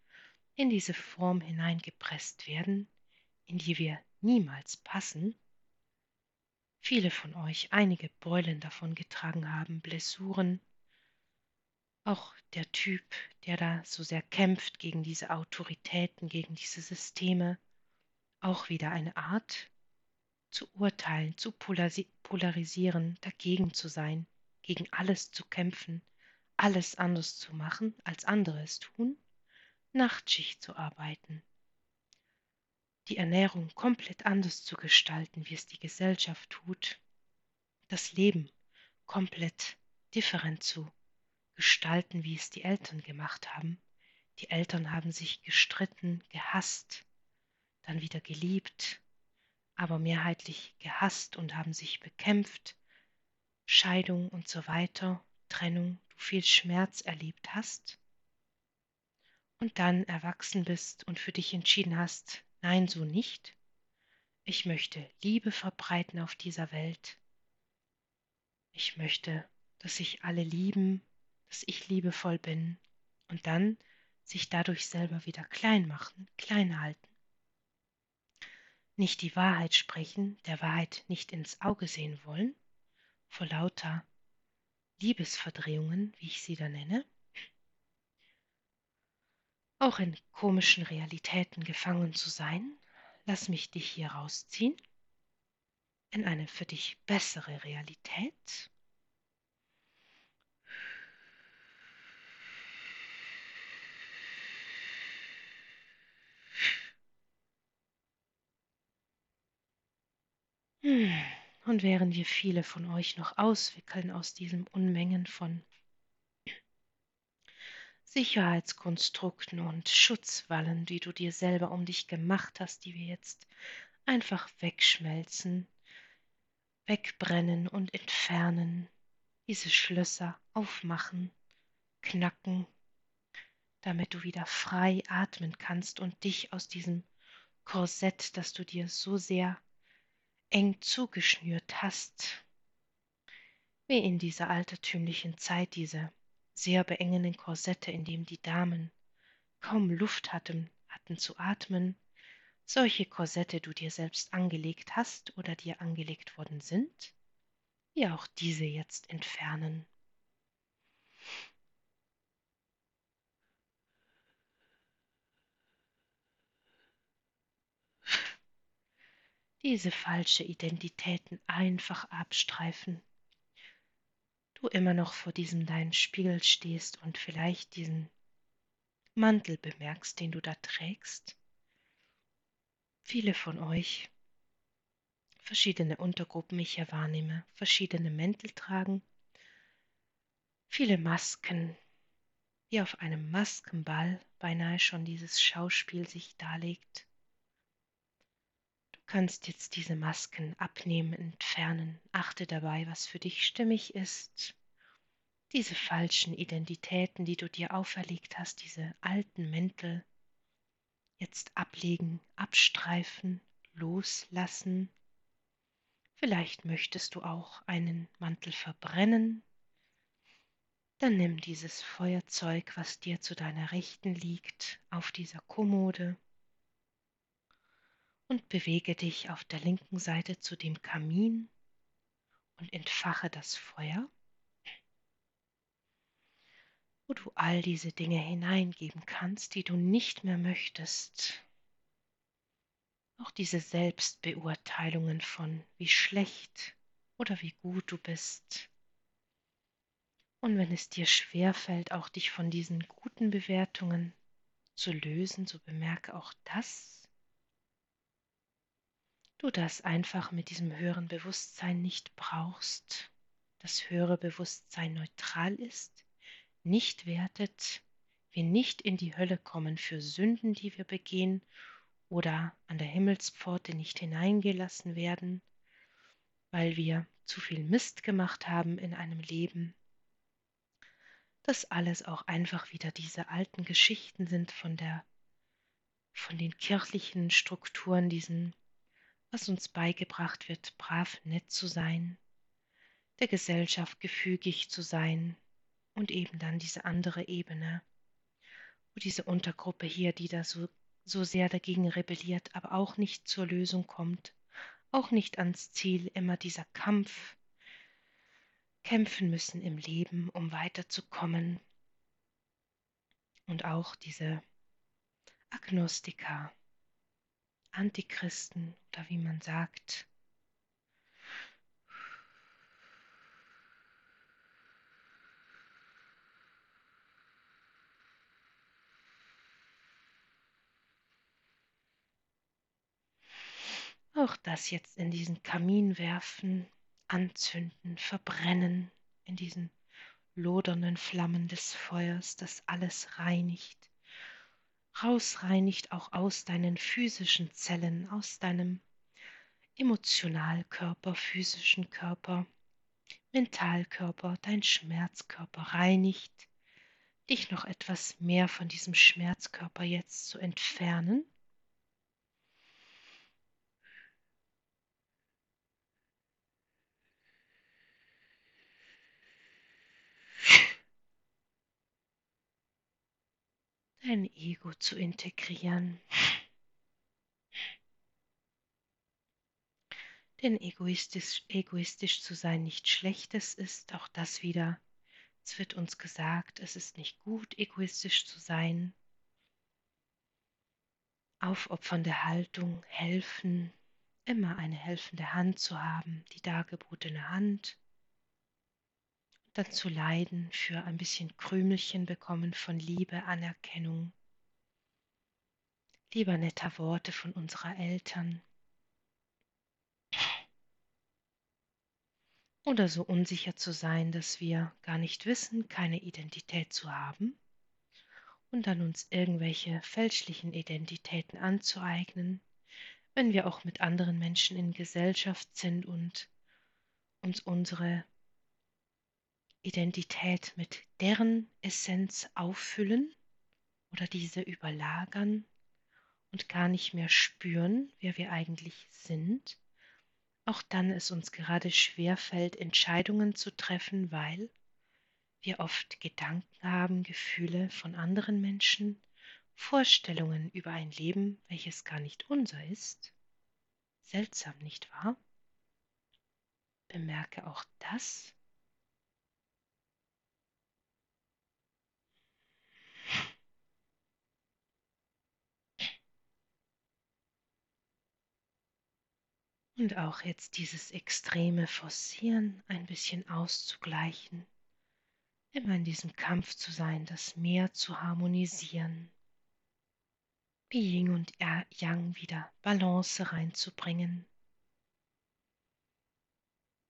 in diese Form hineingepresst werden, in die wir niemals passen, viele von euch einige Beulen davon getragen haben, Blessuren. Auch der Typ, der da so sehr kämpft gegen diese Autoritäten, gegen diese Systeme, auch wieder eine Art zu urteilen, zu polarisieren, dagegen zu sein, gegen alles zu kämpfen, alles anders zu machen, als andere es tun, Nachtschicht zu arbeiten, die Ernährung komplett anders zu gestalten, wie es die Gesellschaft tut, das Leben komplett different zu gestalten, wie es die Eltern gemacht haben. Die Eltern haben sich gestritten, gehasst, dann wieder geliebt, aber mehrheitlich gehasst und haben sich bekämpft, Scheidung und so weiter, Trennung, du viel Schmerz erlebt hast und dann erwachsen bist und für dich entschieden hast, Nein, so nicht. Ich möchte Liebe verbreiten auf dieser Welt. Ich möchte, dass sich alle lieben, dass ich liebevoll bin und dann sich dadurch selber wieder klein machen, klein halten. Nicht die Wahrheit sprechen, der Wahrheit nicht ins Auge sehen wollen, vor lauter Liebesverdrehungen, wie ich sie da nenne, auch in komischen Realitäten gefangen zu sein, lass mich dich hier rausziehen. In eine für dich bessere Realität. Und während wir viele von euch noch auswickeln aus diesem Unmengen von Sicherheitskonstrukten und Schutzwallen, die du dir selber um dich gemacht hast, die wir jetzt einfach wegschmelzen, wegbrennen und entfernen, diese Schlösser aufmachen, knacken, damit du wieder frei atmen kannst und dich aus diesem Korsett, das du dir so sehr eng zugeschnürt hast, wie in dieser altertümlichen Zeit diese sehr beengenden Korsette, in dem die Damen kaum Luft hatten, hatten zu atmen, solche Korsette du dir selbst angelegt hast oder dir angelegt worden sind, wie auch diese jetzt entfernen. Diese falsche Identitäten einfach abstreifen. Du immer noch vor diesem deinen Spiegel stehst und vielleicht diesen Mantel bemerkst, den du da trägst viele von euch verschiedene Untergruppen ich hier wahrnehme, verschiedene Mäntel tragen, viele Masken, wie auf einem Maskenball beinahe schon dieses Schauspiel sich darlegt. Kannst jetzt diese Masken abnehmen, entfernen, achte dabei, was für dich stimmig ist. Diese falschen Identitäten, die du dir auferlegt hast, diese alten Mäntel, jetzt ablegen, abstreifen, loslassen. Vielleicht möchtest du auch einen Mantel verbrennen. Dann nimm dieses Feuerzeug, was dir zu deiner Rechten liegt, auf dieser Kommode und bewege dich auf der linken Seite zu dem Kamin und entfache das Feuer wo du all diese Dinge hineingeben kannst, die du nicht mehr möchtest. Auch diese Selbstbeurteilungen von wie schlecht oder wie gut du bist. Und wenn es dir schwerfällt, auch dich von diesen guten Bewertungen zu lösen, so bemerke auch das, du das einfach mit diesem höheren Bewusstsein nicht brauchst, das höhere Bewusstsein neutral ist nicht wertet, wir nicht in die Hölle kommen für Sünden, die wir begehen oder an der Himmelspforte nicht hineingelassen werden, weil wir zu viel Mist gemacht haben in einem Leben. Das alles auch einfach wieder diese alten Geschichten sind von der von den kirchlichen Strukturen, diesen was uns beigebracht wird, brav nett zu sein, der Gesellschaft gefügig zu sein, und eben dann diese andere Ebene, wo diese Untergruppe hier, die da so, so sehr dagegen rebelliert, aber auch nicht zur Lösung kommt, auch nicht ans Ziel, immer dieser Kampf, kämpfen müssen im Leben, um weiterzukommen. Und auch diese Agnostiker, Antichristen oder wie man sagt, Auch das jetzt in diesen Kamin werfen, anzünden, verbrennen, in diesen lodernden Flammen des Feuers, das alles reinigt, rausreinigt auch aus deinen physischen Zellen, aus deinem Emotionalkörper, physischen Körper, Mentalkörper, dein Schmerzkörper reinigt, dich noch etwas mehr von diesem Schmerzkörper jetzt zu entfernen dein Ego zu integrieren. Denn egoistisch, egoistisch zu sein nicht schlechtes ist, auch das wieder. Es wird uns gesagt, es ist nicht gut, egoistisch zu sein. Aufopfernde Haltung, helfen, immer eine helfende Hand zu haben, die dargebotene Hand dann zu leiden für ein bisschen Krümelchen bekommen von Liebe, Anerkennung, lieber netter Worte von unserer Eltern. Oder so unsicher zu sein, dass wir gar nicht wissen, keine Identität zu haben und dann uns irgendwelche fälschlichen Identitäten anzueignen, wenn wir auch mit anderen Menschen in Gesellschaft sind und uns unsere Identität mit deren Essenz auffüllen oder diese überlagern und gar nicht mehr spüren, wer wir eigentlich sind, auch dann es uns gerade schwer fällt, Entscheidungen zu treffen, weil wir oft Gedanken haben, Gefühle von anderen Menschen, Vorstellungen über ein Leben, welches gar nicht unser ist. Seltsam, nicht wahr? Bemerke auch das Und auch jetzt dieses extreme Forcieren ein bisschen auszugleichen, immer in diesem Kampf zu sein, das Meer zu harmonisieren, wie Yin und Yang wieder Balance reinzubringen,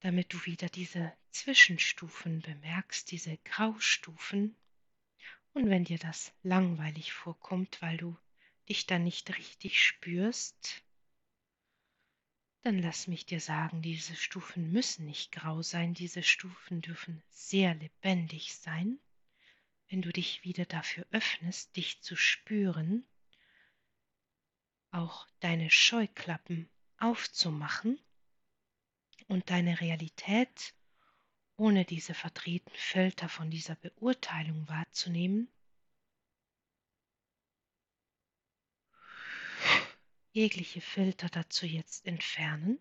damit du wieder diese Zwischenstufen bemerkst, diese Graustufen. Und wenn dir das langweilig vorkommt, weil du dich dann nicht richtig spürst, dann lass mich dir sagen, diese Stufen müssen nicht grau sein, diese Stufen dürfen sehr lebendig sein, wenn du dich wieder dafür öffnest, dich zu spüren, auch deine Scheuklappen aufzumachen und deine Realität ohne diese verdrehten Filter von dieser Beurteilung wahrzunehmen, jegliche Filter dazu jetzt entfernen.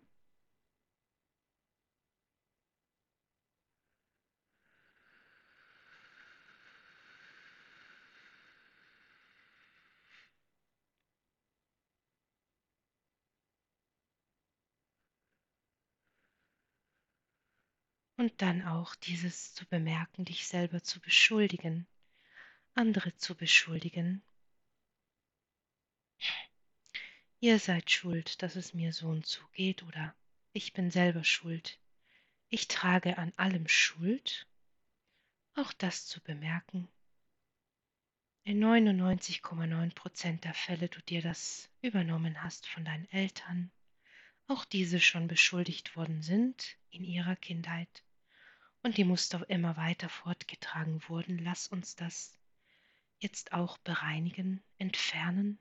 Und dann auch dieses zu bemerken, dich selber zu beschuldigen, andere zu beschuldigen, ihr seid schuld, dass es mir so und so geht oder ich bin selber schuld. Ich trage an allem Schuld. Auch das zu bemerken. In 99,9 Prozent der Fälle du dir das übernommen hast von deinen Eltern, auch diese schon beschuldigt worden sind in ihrer Kindheit und die Muster immer weiter fortgetragen wurden, lass uns das jetzt auch bereinigen, entfernen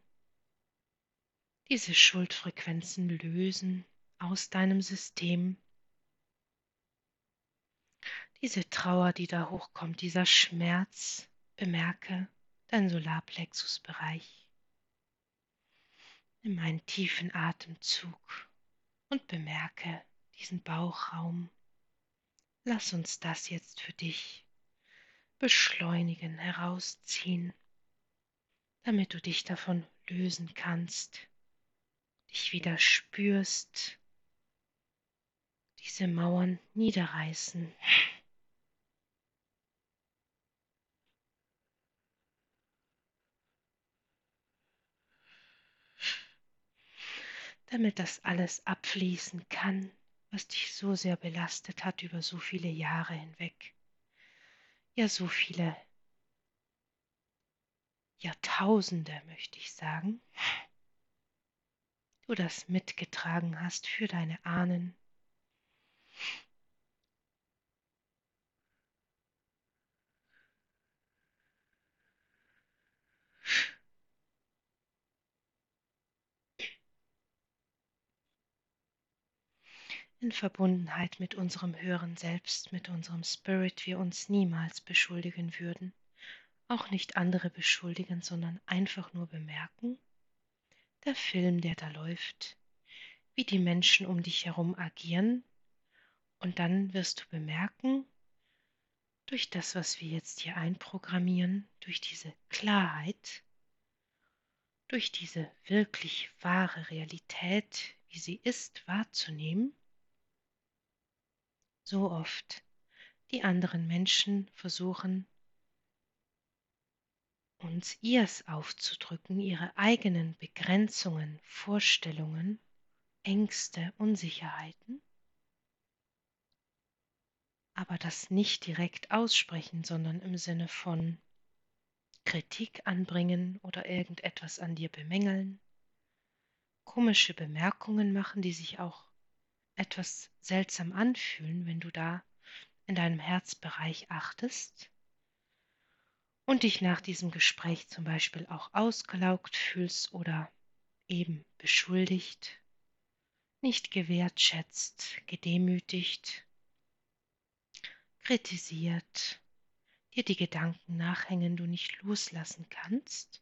diese Schuldfrequenzen lösen aus deinem System. Diese Trauer, die da hochkommt, dieser Schmerz, bemerke dein Solarplexusbereich. Nimm einen tiefen Atemzug und bemerke diesen Bauchraum. Lass uns das jetzt für dich beschleunigen, herausziehen, damit du dich davon lösen kannst dich wieder spürst, diese Mauern niederreißen. damit das alles abfließen kann, was dich so sehr belastet hat über so viele Jahre hinweg. Ja, so viele Jahrtausende, möchte ich sagen du das mitgetragen hast für deine Ahnen. In Verbundenheit mit unserem höheren Selbst, mit unserem Spirit, wir uns niemals beschuldigen würden, auch nicht andere beschuldigen, sondern einfach nur bemerken, der Film, der da läuft, wie die Menschen um dich herum agieren, und dann wirst du bemerken, durch das, was wir jetzt hier einprogrammieren, durch diese Klarheit, durch diese wirklich wahre Realität, wie sie ist, wahrzunehmen, so oft die anderen Menschen versuchen, uns ihrs aufzudrücken, ihre eigenen Begrenzungen, Vorstellungen, Ängste, Unsicherheiten. aber das nicht direkt aussprechen, sondern im Sinne von Kritik anbringen oder irgendetwas an dir bemängeln, komische Bemerkungen machen, die sich auch etwas seltsam anfühlen, wenn du da in deinem Herzbereich achtest und dich nach diesem Gespräch zum Beispiel auch ausgelaugt fühlst oder eben beschuldigt, nicht gewertschätzt, gedemütigt, kritisiert, dir die Gedanken nachhängen, du nicht loslassen kannst,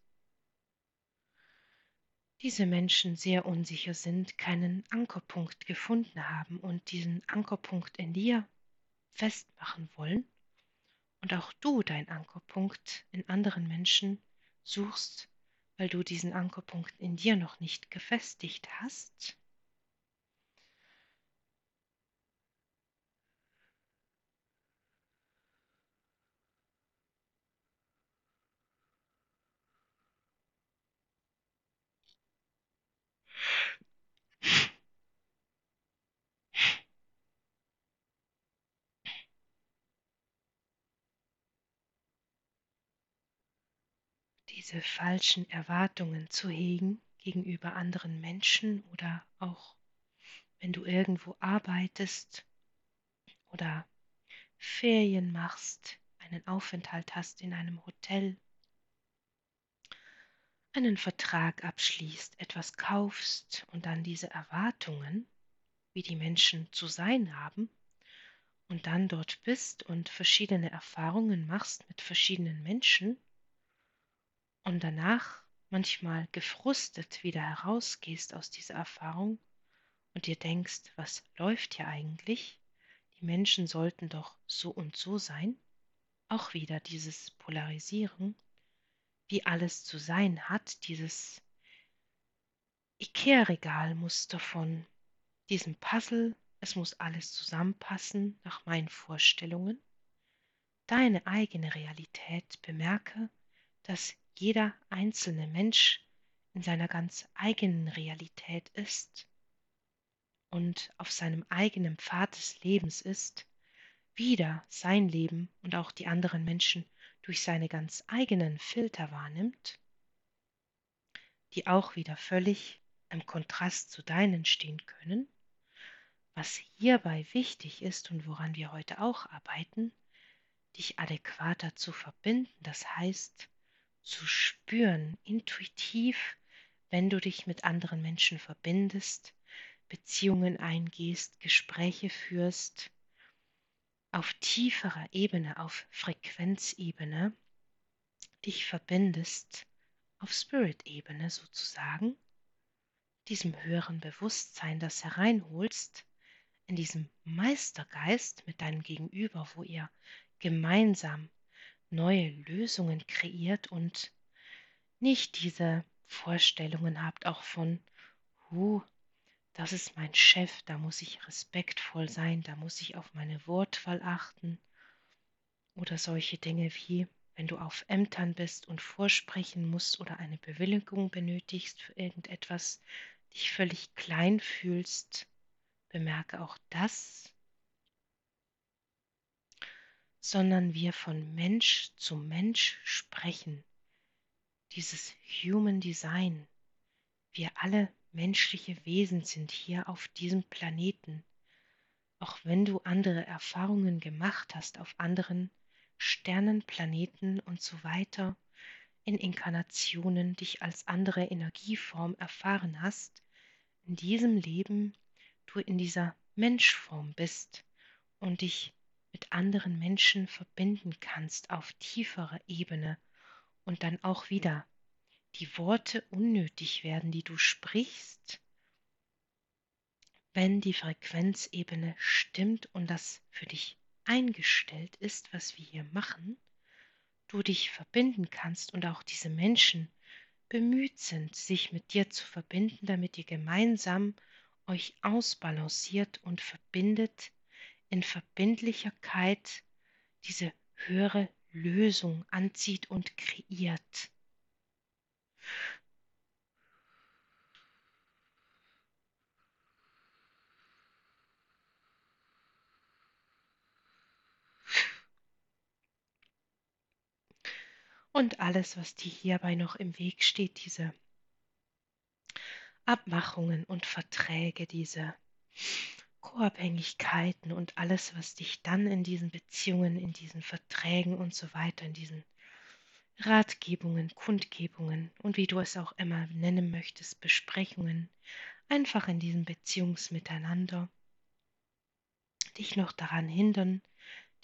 diese Menschen sehr unsicher sind, keinen Ankerpunkt gefunden haben und diesen Ankerpunkt in dir festmachen wollen und auch du deinen Ankerpunkt in anderen Menschen suchst, weil du diesen Ankerpunkt in dir noch nicht gefestigt hast, diese falschen Erwartungen zu hegen gegenüber anderen Menschen oder auch wenn du irgendwo arbeitest oder Ferien machst, einen Aufenthalt hast in einem Hotel, einen Vertrag abschließt, etwas kaufst und dann diese Erwartungen, wie die Menschen zu sein haben, und dann dort bist und verschiedene Erfahrungen machst mit verschiedenen Menschen, und danach manchmal gefrustet wieder herausgehst aus dieser Erfahrung und dir denkst, was läuft hier eigentlich? Die Menschen sollten doch so und so sein. Auch wieder dieses Polarisieren, wie alles zu sein hat, dieses Ikea-Regalmuster von diesem Puzzle, es muss alles zusammenpassen nach meinen Vorstellungen. Deine eigene Realität bemerke, dass jeder einzelne Mensch in seiner ganz eigenen Realität ist und auf seinem eigenen Pfad des Lebens ist, wieder sein Leben und auch die anderen Menschen durch seine ganz eigenen Filter wahrnimmt, die auch wieder völlig im Kontrast zu deinen stehen können, was hierbei wichtig ist und woran wir heute auch arbeiten, dich adäquater zu verbinden, das heißt, zu spüren, intuitiv, wenn du dich mit anderen Menschen verbindest, Beziehungen eingehst, Gespräche führst, auf tieferer Ebene, auf Frequenzebene, dich verbindest, auf Spirit-Ebene sozusagen, diesem höheren Bewusstsein, das hereinholst, in diesem Meistergeist mit deinem Gegenüber, wo ihr gemeinsam neue Lösungen kreiert und nicht diese Vorstellungen habt auch von, huh, das ist mein Chef, da muss ich respektvoll sein, da muss ich auf meine Wortwahl achten. Oder solche Dinge wie, wenn du auf Ämtern bist und vorsprechen musst oder eine Bewilligung benötigst für irgendetwas, dich völlig klein fühlst, bemerke auch das sondern wir von Mensch zu Mensch sprechen. Dieses Human Design. Wir alle menschliche Wesen sind hier auf diesem Planeten. Auch wenn du andere Erfahrungen gemacht hast auf anderen Sternen, Planeten und so weiter, in Inkarnationen dich als andere Energieform erfahren hast, in diesem Leben du in dieser Menschform bist und dich mit anderen Menschen verbinden kannst auf tieferer Ebene und dann auch wieder. Die Worte unnötig werden, die du sprichst, wenn die Frequenzebene stimmt und das für dich eingestellt ist, was wir hier machen, du dich verbinden kannst und auch diese Menschen bemüht sind, sich mit dir zu verbinden, damit ihr gemeinsam euch ausbalanciert und verbindet in Verbindlichkeit diese höhere Lösung anzieht und kreiert. Und alles, was dir hierbei noch im Weg steht, diese Abmachungen und Verträge, diese Co-Abhängigkeiten und alles, was dich dann in diesen Beziehungen, in diesen Verträgen und so weiter, in diesen Ratgebungen, Kundgebungen und wie du es auch immer nennen möchtest, Besprechungen, einfach in diesem Beziehungsmiteinander, dich noch daran hindern,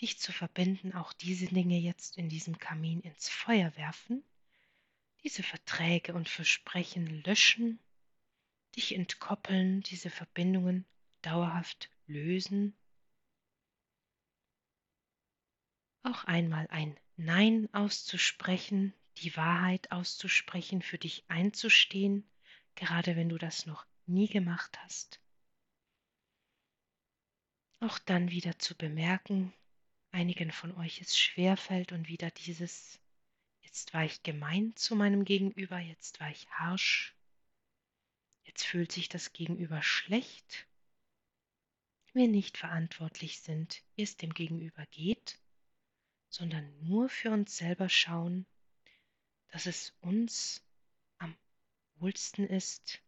dich zu verbinden, auch diese Dinge jetzt in diesem Kamin ins Feuer werfen, diese Verträge und Versprechen löschen, dich entkoppeln, diese Verbindungen dauerhaft lösen, auch einmal ein Nein auszusprechen, die Wahrheit auszusprechen, für dich einzustehen, gerade wenn du das noch nie gemacht hast. Auch dann wieder zu bemerken, einigen von euch es schwerfällt und wieder dieses, jetzt war ich gemein zu meinem Gegenüber, jetzt war ich harsch, jetzt fühlt sich das Gegenüber schlecht. Wir nicht verantwortlich sind, wie es dem Gegenüber geht, sondern nur für uns selber schauen, dass es uns am wohlsten ist.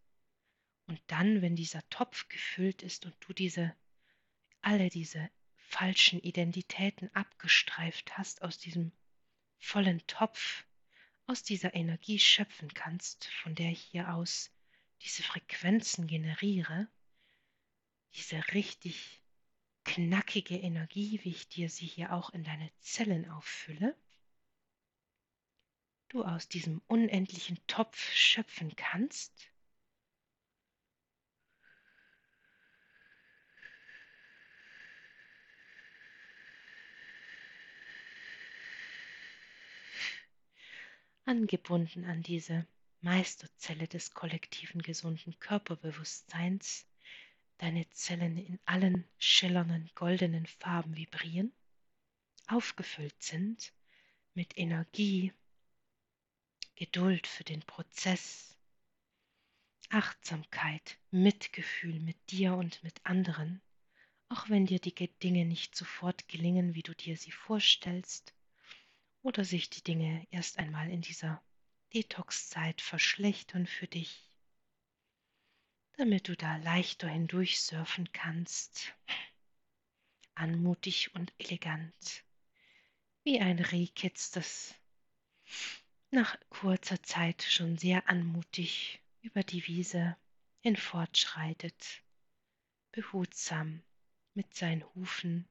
Und dann, wenn dieser Topf gefüllt ist und du diese alle diese falschen Identitäten abgestreift hast, aus diesem vollen Topf, aus dieser Energie schöpfen kannst, von der ich hier aus diese Frequenzen generiere, diese richtig knackige Energie, wie ich dir sie hier auch in deine Zellen auffülle, du aus diesem unendlichen Topf schöpfen kannst, angebunden an diese Meisterzelle des kollektiven gesunden Körperbewusstseins, deine Zellen in allen schillernden goldenen Farben vibrieren, aufgefüllt sind mit Energie, Geduld für den Prozess, Achtsamkeit, Mitgefühl mit dir und mit anderen, auch wenn dir die Dinge nicht sofort gelingen, wie du dir sie vorstellst, oder sich die Dinge erst einmal in dieser Detox-Zeit verschlechtern für dich, damit du da leichter hindurch surfen kannst, anmutig und elegant, wie ein Rehkitz, das nach kurzer Zeit schon sehr anmutig über die Wiese hinfortschreitet, behutsam mit seinen Hufen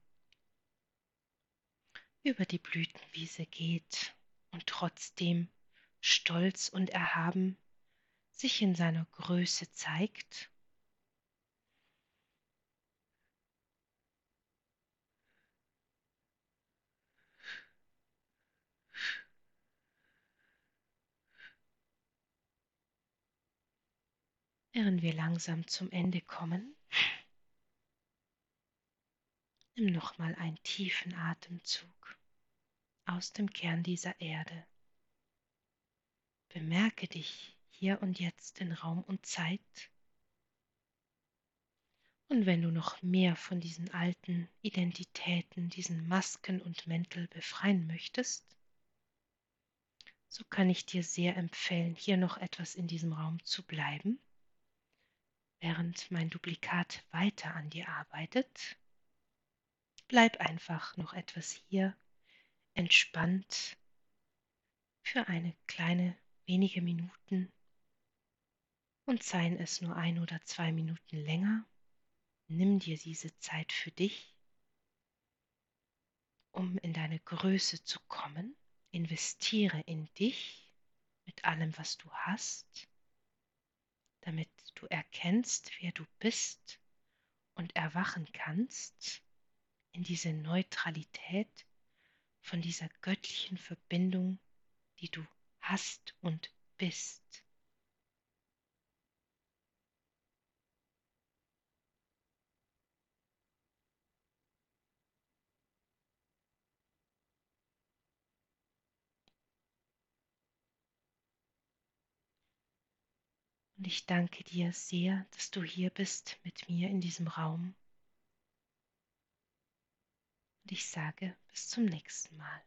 über die Blütenwiese geht und trotzdem stolz und erhaben sich in seiner Größe zeigt. Während wir langsam zum Ende kommen, nimm nochmal einen tiefen Atemzug aus dem Kern dieser Erde. Bemerke dich hier und jetzt in Raum und Zeit. Und wenn du noch mehr von diesen alten Identitäten, diesen Masken und Mäntel befreien möchtest, so kann ich dir sehr empfehlen, hier noch etwas in diesem Raum zu bleiben, während mein Duplikat weiter an dir arbeitet. Bleib einfach noch etwas hier entspannt für eine kleine wenige Minuten und seien es nur ein oder zwei Minuten länger, nimm dir diese Zeit für dich, um in deine Größe zu kommen, investiere in dich mit allem, was du hast, damit du erkennst, wer du bist und erwachen kannst in diese Neutralität, von dieser göttlichen Verbindung, die du hast und bist. Und ich danke dir sehr, dass du hier bist mit mir in diesem Raum und ich sage bis zum nächsten Mal.